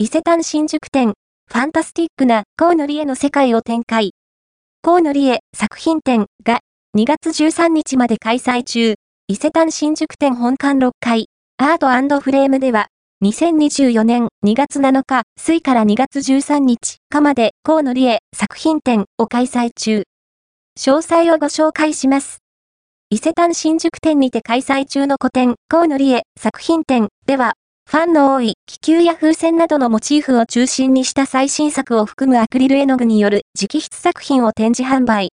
伊勢丹新宿店、ファンタスティックな河野理恵の世界を展開。河野理恵作品展が2月13日まで開催中、伊勢丹新宿店本館6階、アートフレームでは、2024年2月7日、水から2月13日かまで河野理恵作品展を開催中。詳細をご紹介します。伊勢丹新宿店にて開催中の個展、河野理恵作品展では、ファンの多い気球や風船などのモチーフを中心にした最新作を含むアクリル絵の具による直筆作品を展示販売。